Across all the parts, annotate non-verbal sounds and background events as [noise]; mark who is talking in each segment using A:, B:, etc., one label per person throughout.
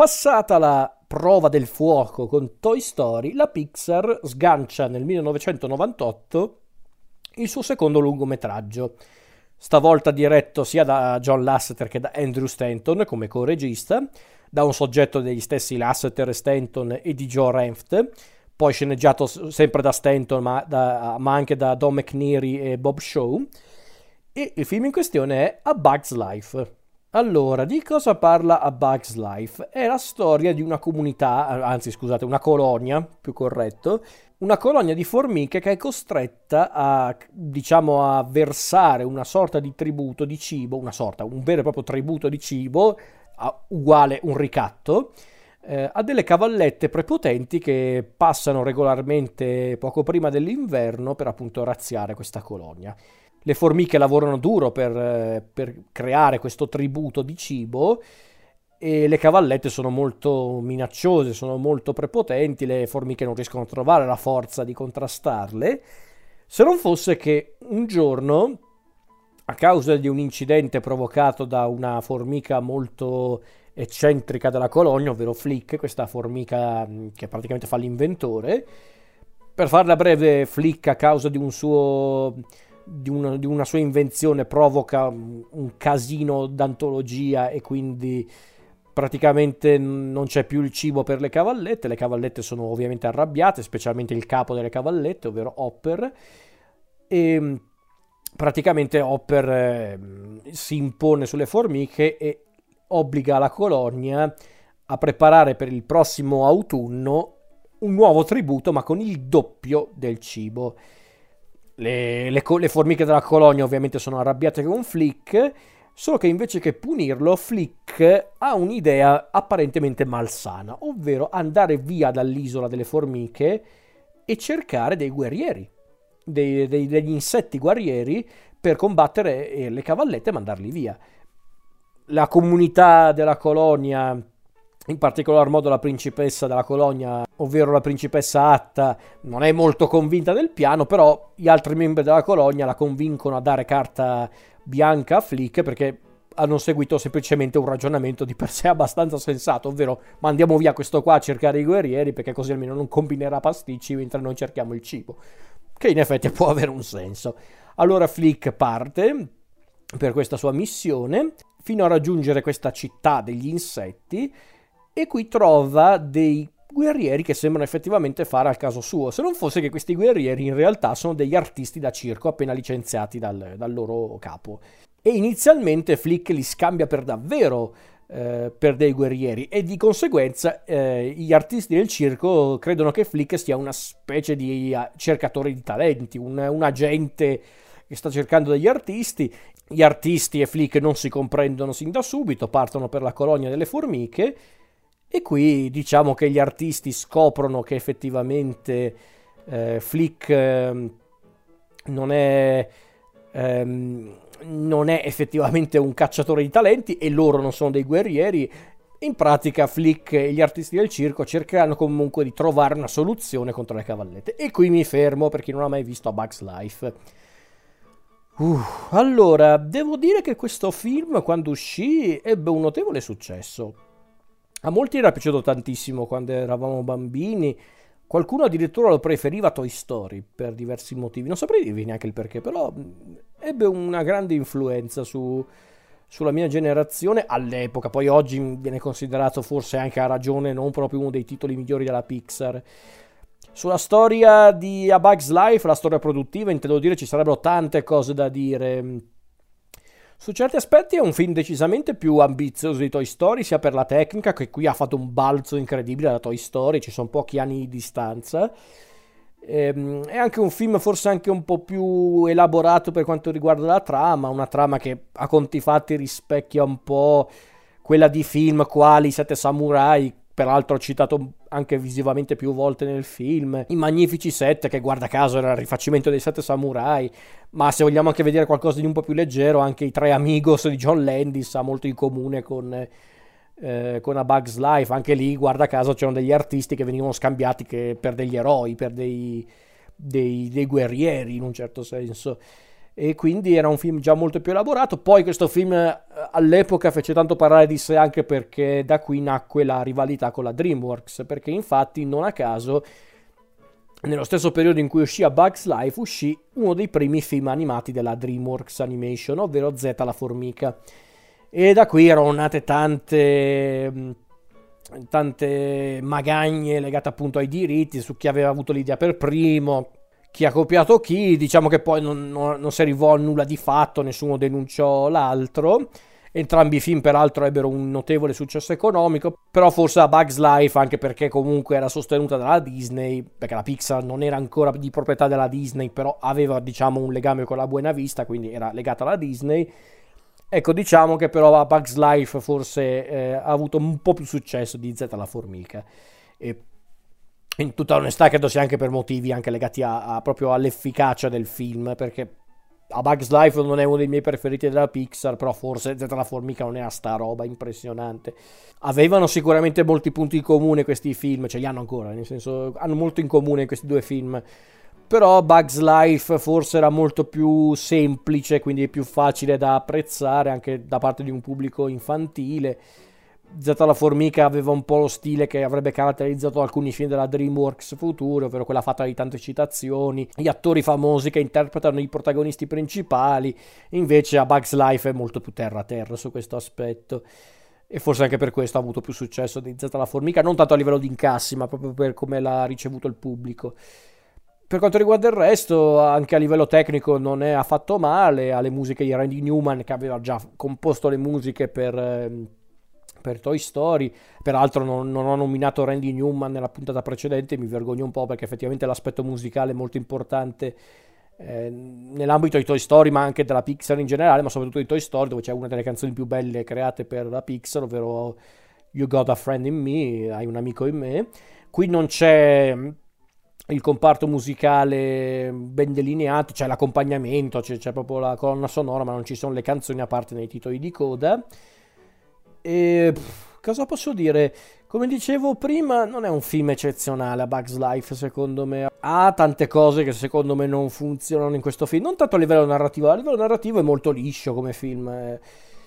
A: Passata la prova del fuoco con Toy Story, la Pixar sgancia nel 1998 il suo secondo lungometraggio, stavolta diretto sia da John Lasseter che da Andrew Stanton come co-regista, da un soggetto degli stessi Lasseter, Stanton e di Joe Renft, poi sceneggiato sempre da Stanton ma, da, ma anche da Don McNeary e Bob Shaw. E il film in questione è A Bug's Life. Allora, di cosa parla A Bug's Life? È la storia di una comunità, anzi scusate, una colonia, più corretto, una colonia di formiche che è costretta a, diciamo, a versare una sorta di tributo di cibo, una sorta, un vero e proprio tributo di cibo, uguale un ricatto, eh, a delle cavallette prepotenti che passano regolarmente poco prima dell'inverno per appunto razziare questa colonia. Le formiche lavorano duro per, eh, per creare questo tributo di cibo e le cavallette sono molto minacciose, sono molto prepotenti, le formiche non riescono a trovare la forza di contrastarle, se non fosse che un giorno, a causa di un incidente provocato da una formica molto eccentrica della colonia, ovvero Flick, questa formica mm, che praticamente fa l'inventore. Per farla breve, Flick a causa di, un suo, di, una, di una sua invenzione provoca un casino d'antologia e quindi praticamente non c'è più il cibo per le cavallette, le cavallette sono ovviamente arrabbiate, specialmente il capo delle cavallette, ovvero Hopper, e mm, praticamente Hopper eh, si impone sulle formiche e obbliga la colonia a preparare per il prossimo autunno un nuovo tributo ma con il doppio del cibo. Le, le, le formiche della colonia ovviamente sono arrabbiate con Flick, solo che invece che punirlo, Flick ha un'idea apparentemente malsana, ovvero andare via dall'isola delle formiche e cercare dei guerrieri, dei, dei, degli insetti guerrieri per combattere eh, le cavallette e mandarli via. La comunità della colonia, in particolar modo la principessa della colonia, ovvero la principessa Atta, non è molto convinta del piano, però gli altri membri della colonia la convincono a dare carta bianca a Flick perché hanno seguito semplicemente un ragionamento di per sé abbastanza sensato, ovvero mandiamo via questo qua a cercare i guerrieri perché così almeno non combinerà pasticci mentre noi cerchiamo il cibo, che in effetti può avere un senso. Allora Flick parte per questa sua missione fino a raggiungere questa città degli insetti e qui trova dei guerrieri che sembrano effettivamente fare al caso suo, se non fosse che questi guerrieri in realtà sono degli artisti da circo appena licenziati dal, dal loro capo. E inizialmente Flick li scambia per davvero eh, per dei guerrieri e di conseguenza eh, gli artisti del circo credono che Flick sia una specie di uh, cercatore di talenti, un, un agente che sta cercando degli artisti gli artisti e Flick non si comprendono sin da subito, partono per la colonia delle formiche e qui diciamo che gli artisti scoprono che effettivamente eh, Flick eh, non, è, ehm, non è effettivamente un cacciatore di talenti e loro non sono dei guerrieri. In pratica Flick e gli artisti del circo cercheranno comunque di trovare una soluzione contro le cavallette. E qui mi fermo per chi non ha mai visto A Bug's Life. Uh, allora, devo dire che questo film, quando uscì, ebbe un notevole successo. A molti era piaciuto tantissimo quando eravamo bambini. Qualcuno addirittura lo preferiva Toy Story per diversi motivi. Non saprei dirvi neanche il perché, però ebbe una grande influenza su, sulla mia generazione all'epoca. Poi oggi viene considerato forse anche a ragione non proprio uno dei titoli migliori della Pixar. Sulla storia di A Bug's Life, la storia produttiva, intendo dire ci sarebbero tante cose da dire. Su certi aspetti è un film decisamente più ambizioso di Toy Story, sia per la tecnica, che qui ha fatto un balzo incredibile da Toy Story, ci sono pochi anni di distanza. Ehm, è anche un film forse anche un po' più elaborato per quanto riguarda la trama, una trama che a conti fatti rispecchia un po' quella di film quali Sette Samurai, peraltro citato anche visivamente più volte nel film, i Magnifici Sette, che guarda caso era il rifacimento dei Sette Samurai, ma se vogliamo anche vedere qualcosa di un po' più leggero, anche i Tre Amigos di John Landis ha molto in comune con, eh, con A Bug's Life, anche lì guarda caso c'erano degli artisti che venivano scambiati che, per degli eroi, per dei, dei, dei guerrieri in un certo senso. E quindi era un film già molto più elaborato. Poi questo film eh, all'epoca fece tanto parlare di sé anche perché da qui nacque la rivalità con la DreamWorks, perché infatti non a caso nello stesso periodo in cui uscì A Bugs Life uscì uno dei primi film animati della DreamWorks Animation, ovvero Z la formica. E da qui erano nate tante tante magagne legate appunto ai diritti su chi aveva avuto l'idea per primo, chi ha copiato chi, diciamo che poi non, non, non si arrivò a nulla di fatto, nessuno denunciò l'altro. Entrambi i film peraltro ebbero un notevole successo economico, però forse a Bugs Life, anche perché comunque era sostenuta dalla Disney, perché la Pixar non era ancora di proprietà della Disney, però aveva diciamo un legame con la Buena Vista, quindi era legata alla Disney. Ecco, diciamo che però a Bugs Life forse eh, ha avuto un po' più successo di Z la formica. E in tutta onestà credo sia anche per motivi anche legati a, a, proprio all'efficacia del film, perché a Bugs Life non è uno dei miei preferiti della Pixar, però forse Z la formica non era sta roba impressionante. Avevano sicuramente molti punti in comune questi film, ce li hanno ancora, nel senso hanno molto in comune questi due film. Però Bugs Life forse era molto più semplice, quindi più facile da apprezzare anche da parte di un pubblico infantile Z la formica aveva un po' lo stile che avrebbe caratterizzato alcuni film della DreamWorks futuro, ovvero quella fatta di tante citazioni, gli attori famosi che interpretano i protagonisti principali, invece a Bugs Life è molto più terra a terra su questo aspetto. E forse anche per questo ha avuto più successo di Z la formica, non tanto a livello di incassi, ma proprio per come l'ha ricevuto il pubblico. Per quanto riguarda il resto, anche a livello tecnico non è affatto male, ha le musiche di Randy Newman che aveva già composto le musiche per ehm, per Toy Story. Peraltro non, non, ho nominato Randy Newman nella puntata precedente, mi vergogno un po' perché effettivamente l'aspetto musicale è molto importante eh, nell'ambito di Toy Story, ma anche della Pixar in generale, ma soprattutto di Toy Story, dove c'è una delle canzoni più belle create per la Pixar, ovvero You Got a Friend in Me, hai un amico in me. Qui non c'è il comparto musicale ben delineato, c'è l'accompagnamento, c'è, c'è proprio la colonna sonora, ma non ci sono le canzoni a parte nei titoli di coda. E cosa posso dire? Come dicevo prima, non è un film eccezionale a Bugs Life, secondo me. Ha tante cose che secondo me non funzionano in questo film. Non tanto a livello narrativo, a livello narrativo è molto liscio come film. Eh.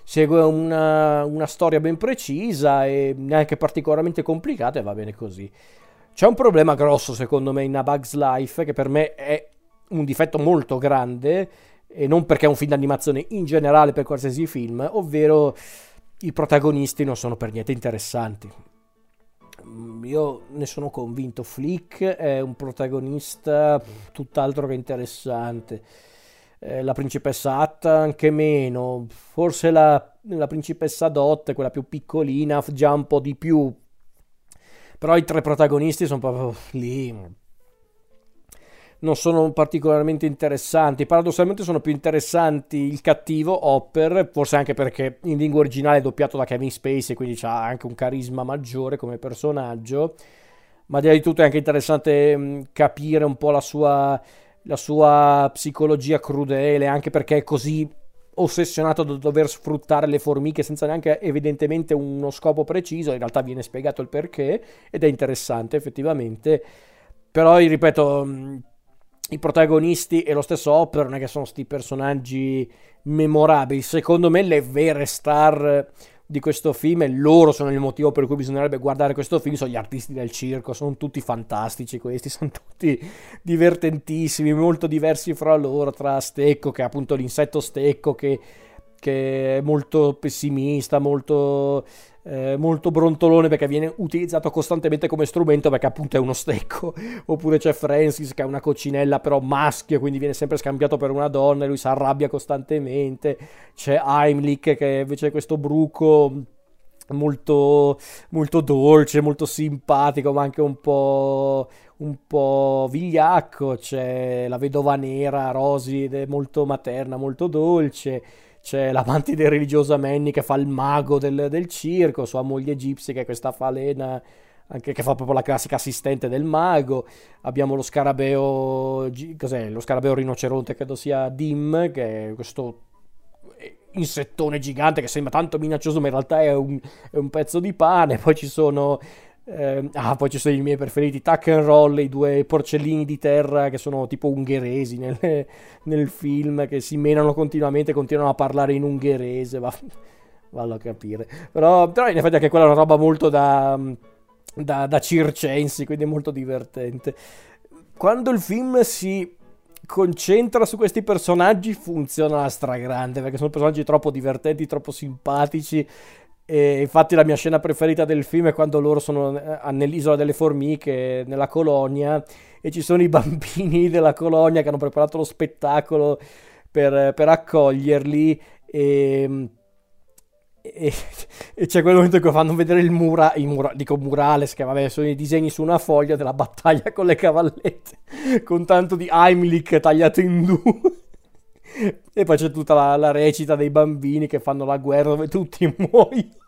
A: Segue una, una storia ben precisa e neanche particolarmente complicata e va bene così. C'è un problema grosso, secondo me, in A Bugs Life, che per me è un difetto molto grande, e non perché è un film d'animazione in generale per qualsiasi film, ovvero i protagonisti non sono per niente interessanti. Mm, io ne sono convinto, Flick è un protagonista tutt'altro che interessante. Eh, la principessa Atta anche meno, forse la, la principessa Dot, quella più piccolina, già un po' di più. Però i tre protagonisti sono proprio lì, non sono particolarmente interessanti. Paradossalmente sono più interessanti il cattivo Hopper, forse anche perché in lingua originale è doppiato da Kevin Spacey, quindi ha anche un carisma maggiore come personaggio. Ma di tutto è anche interessante mm, capire un po' la sua, la sua psicologia crudele, anche perché è così ossessionato da dover sfruttare le formiche senza neanche evidentemente uno scopo preciso. In realtà viene spiegato il perché ed è interessante effettivamente. Però, ripeto, mm, i protagonisti e lo stesso Hopper non è che sono questi personaggi memorabili. Secondo me le vere star di questo film e loro sono il motivo per cui bisognerebbe guardare questo film sono gli artisti del circo, sono tutti fantastici questi, [laughs] sono tutti divertentissimi, molto diversi fra loro, tra Stecco che è appunto l'insetto Stecco che, che è molto pessimista, molto eh, molto brontolone perché viene utilizzato costantemente come strumento perché appunto è uno stecco. [laughs] Oppure c'è Francis che è una coccinella però maschio quindi viene sempre scambiato per una donna e lui si arrabbia costantemente. C'è Heimlich che invece è questo bruco molto, molto dolce, molto simpatico, ma anche un po', un po' vigliacco. C'è la vedova nera, Rosy, molto materna, molto dolce c'è la mantide religiosa Manny che fa il mago del, del, circo, sua moglie Gypsy che è questa falena anche che fa proprio la classica assistente del mago. Abbiamo lo scarabeo, cos'è? Lo scarabeo rinoceronte, credo sia Dim, che è questo insettone gigante che sembra tanto minaccioso, ma in realtà è un, è un pezzo di pane. Poi ci sono Eh, ah, poi ci sono i miei preferiti, Tuck and Roll, i due porcellini di terra che sono tipo ungheresi nel, [laughs] nel film, che si menano continuamente, continuano a parlare in ungherese, va, vallo a capire. Però, però in effetti anche quella è una roba molto da, da, da circensi, quindi è molto divertente. Quando il film si concentra su questi personaggi funziona alla stragrande perché sono personaggi troppo divertenti, troppo simpatici e infatti la mia scena preferita del film è quando loro sono eh, nell'isola delle formiche, nella colonia, e ci sono i [laughs] bambini della colonia che hanno preparato lo spettacolo per, per accoglierli. E, e, [laughs] e, c'è quel momento in cui fanno vedere il mura, il mura, dico murales, che vabbè sono i disegni su una foglia della battaglia con le cavallette, [laughs] con tanto di Heimlich tagliato in due. E poi c'è tutta la, la, recita dei bambini che fanno la guerra dove tutti [laughs] muoiono.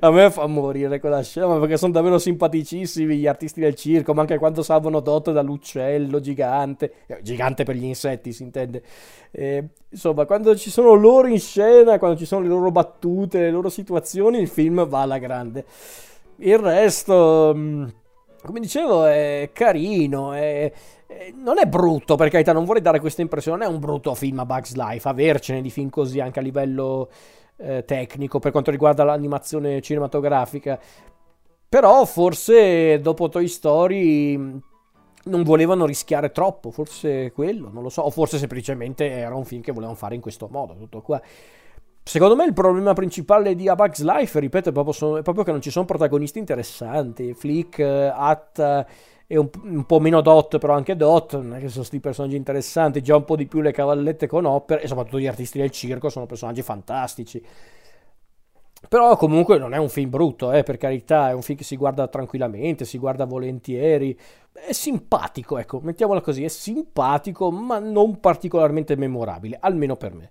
A: A me fa morire quella scena perché sono davvero simpaticissimi gli artisti del circo, ma anche quando salvano Dot dall'uccello gigante, eh, gigante per gli insetti si intende. Eh, insomma, quando ci sono loro in scena, quando ci sono le loro battute, le loro situazioni, il film va alla grande. Il resto, mm, come dicevo, è carino, è eh, non è brutto, per carità, non vorrei dare questa impressione, non è un brutto film a Bugs Life, avercene di film così anche a livello eh, tecnico per quanto riguarda l'animazione cinematografica. Però forse dopo Toy Story mm, non volevano rischiare troppo, forse quello, non lo so, o forse semplicemente era un film che volevano fare in questo modo, tutto qua. Secondo me il problema principale di A Bugs Life, ripeto, è proprio, sono, è proprio che non ci sono protagonisti interessanti. Flick, At e un, un, po' meno Dot, però anche Dot, non è che sono questi personaggi interessanti, già un po' di più le cavallette con Hopper e soprattutto gli artisti del circo sono personaggi fantastici. Però comunque non è un film brutto, eh, per carità, è un film che si guarda tranquillamente, si guarda volentieri, è simpatico, ecco, mettiamola così, è simpatico ma non particolarmente memorabile, almeno per me.